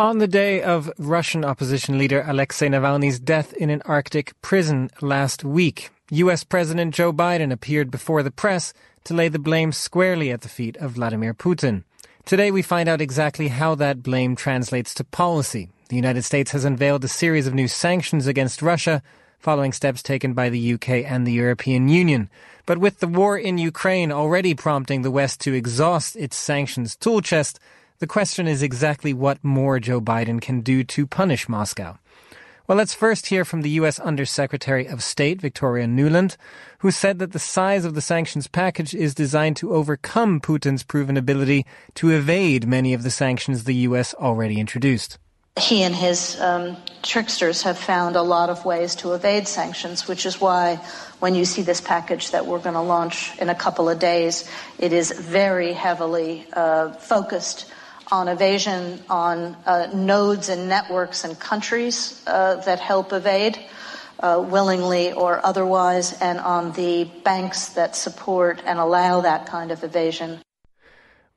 On the day of Russian opposition leader Alexei Navalny's death in an Arctic prison last week, US President Joe Biden appeared before the press to lay the blame squarely at the feet of Vladimir Putin. Today we find out exactly how that blame translates to policy. The United States has unveiled a series of new sanctions against Russia following steps taken by the UK and the European Union. But with the war in Ukraine already prompting the West to exhaust its sanctions tool chest, the question is exactly what more Joe Biden can do to punish Moscow. Well, let's first hear from the U.S. Undersecretary of State, Victoria Nuland, who said that the size of the sanctions package is designed to overcome Putin's proven ability to evade many of the sanctions the U.S. already introduced. He and his um, tricksters have found a lot of ways to evade sanctions, which is why when you see this package that we're going to launch in a couple of days, it is very heavily uh, focused on evasion on uh, nodes and networks and countries uh, that help evade. Uh, willingly or otherwise, and on the banks that support and allow that kind of evasion.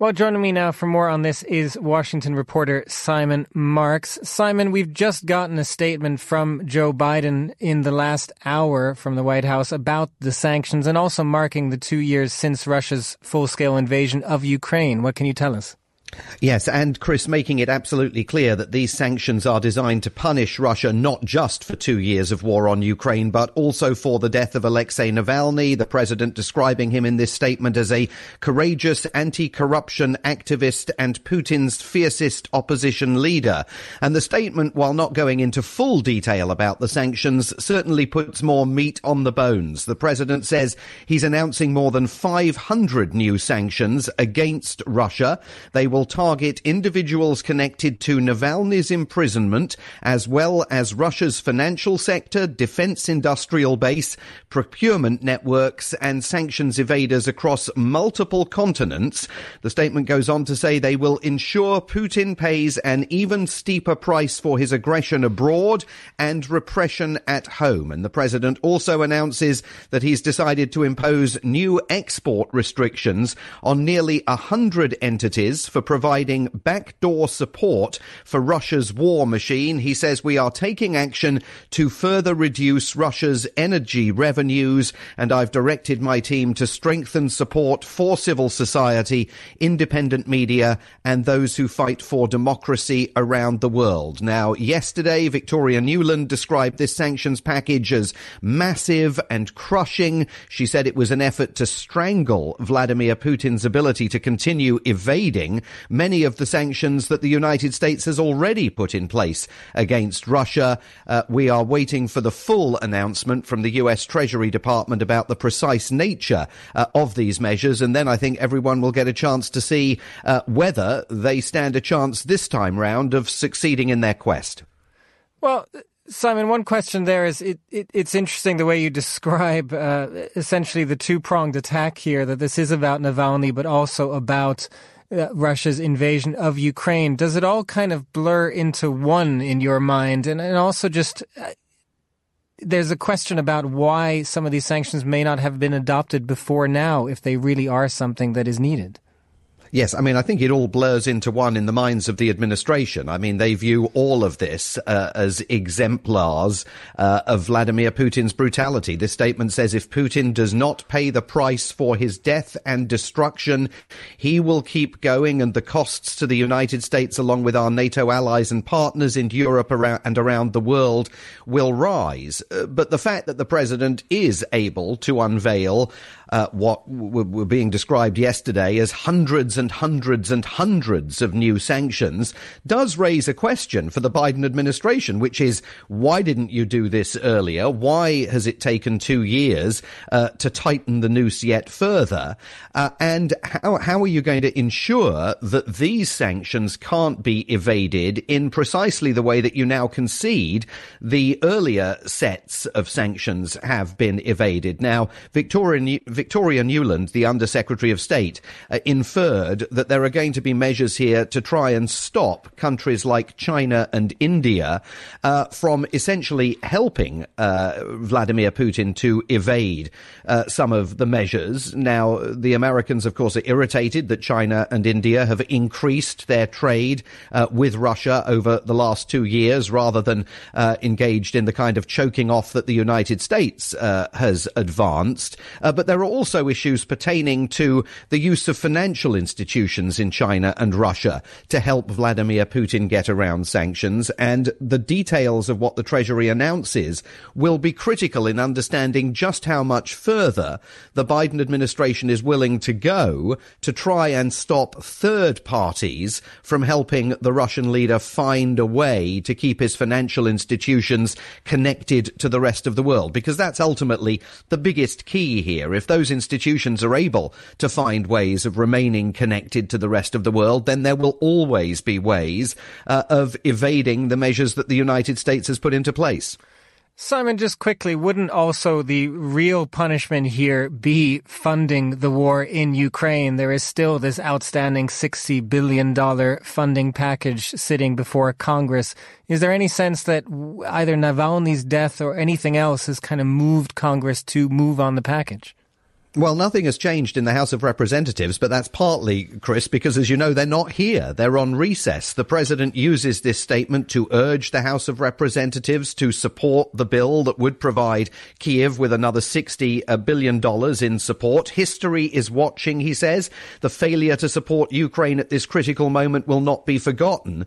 Well, joining me now for more on this is Washington reporter Simon Marks. Simon, we've just gotten a statement from Joe Biden in the last hour from the White House about the sanctions and also marking the two years since Russia's full scale invasion of Ukraine. What can you tell us? Yes, and Chris making it absolutely clear that these sanctions are designed to punish Russia not just for two years of war on Ukraine, but also for the death of Alexei Navalny, the president describing him in this statement as a courageous anti-corruption activist and Putin's fiercest opposition leader. And the statement, while not going into full detail about the sanctions, certainly puts more meat on the bones. The president says he's announcing more than 500 new sanctions against Russia. They will will target individuals connected to Navalny's imprisonment, as well as Russia's financial sector, defense industrial base, procurement networks, and sanctions evaders across multiple continents. The statement goes on to say they will ensure Putin pays an even steeper price for his aggression abroad and repression at home. And the president also announces that he's decided to impose new export restrictions on nearly a hundred entities for providing backdoor support for Russia's war machine. He says we are taking action to further reduce Russia's energy revenues, and I've directed my team to strengthen support for civil society, independent media, and those who fight for democracy around the world. Now, yesterday, Victoria Nuland described this sanctions package as massive and crushing. She said it was an effort to strangle Vladimir Putin's ability to continue evading many of the sanctions that the United States has already put in place against Russia. Uh, we are waiting for the full announcement from the US Treasury Department about the precise nature uh, of these measures, and then I think everyone will get a chance to see uh, whether they stand a chance this time round of succeeding in their quest. Well, Simon, one question there is it, it, it's interesting the way you describe uh, essentially the two pronged attack here that this is about Navalny, but also about Russia's invasion of Ukraine. Does it all kind of blur into one in your mind? And, and also just, uh, there's a question about why some of these sanctions may not have been adopted before now if they really are something that is needed. Yes, I mean, I think it all blurs into one in the minds of the administration. I mean, they view all of this uh, as exemplars uh, of Vladimir Putin's brutality. This statement says if Putin does not pay the price for his death and destruction, he will keep going, and the costs to the United States, along with our NATO allies and partners in Europe and around the world, will rise. Uh, but the fact that the president is able to unveil uh, what were being described yesterday as hundreds and hundreds and hundreds of new sanctions does raise a question for the Biden administration, which is why didn't you do this earlier? Why has it taken two years uh, to tighten the noose yet further? Uh, and how, how are you going to ensure that these sanctions can't be evaded in precisely the way that you now concede the earlier sets of sanctions have been evaded? Now, Victoria, Victoria Nuland, the Undersecretary of State, uh, inferred that there are going to be measures here to try and stop countries like China and India uh, from essentially helping uh, Vladimir Putin to evade uh, some of the measures. Now, the Americans, of course, are irritated that China and India have increased their trade uh, with Russia over the last two years rather than uh, engaged in the kind of choking off that the United States has advanced. But there are also issues pertaining to the use of financial institutions in China and Russia to help Vladimir Putin get around sanctions. And the details of what the Treasury announces will be critical in understanding just how much further the Biden administration is willing to go to try and stop third parties from helping the Russian leader find a way to keep his financial institutions connected to the rest of the world, because that's ultimately the biggest key here. If those institutions are able to find ways of remaining connected to the rest of the world, then there will always be ways uh, of evading the measures that the United States has put into place. Simon, just quickly, wouldn't also the real punishment here be funding the war in Ukraine? There is still this outstanding $60 billion funding package sitting before Congress. Is there any sense that either Navalny's death or anything else has kind of moved Congress to move on the package? Well, nothing has changed in the House of Representatives, but that's partly, Chris, because as you know, they're not here. They're on recess. The president uses this statement to urge the House of Representatives to support the bill that would provide Kiev with another $60 uh, billion in support. History is watching, he says. The failure to support Ukraine at this critical moment will not be forgotten.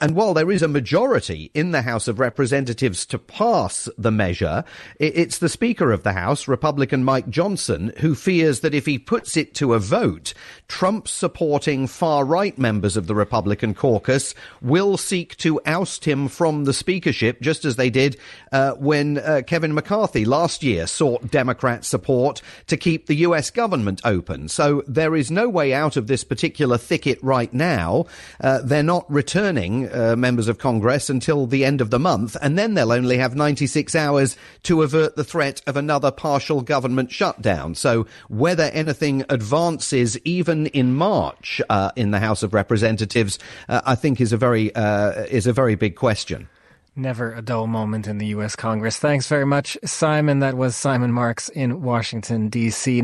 And while there is a majority in the House of Representatives to pass the measure, it's the Speaker of the House, Republican Mike Johnson, who fears that if he puts it to a vote, Trump supporting far right members of the Republican caucus will seek to oust him from the speakership, just as they did uh, when uh, Kevin McCarthy last year sought Democrat support to keep the US government open. So there is no way out of this particular thicket right now. Uh, they're not returning uh, members of Congress until the end of the month, and then they'll only have 96 hours to avert the threat of another partial government shutdown. So so whether anything advances even in March uh, in the House of Representatives, uh, I think is a very uh, is a very big question. Never a dull moment in the U.S. Congress. Thanks very much, Simon. That was Simon Marks in Washington, D.C.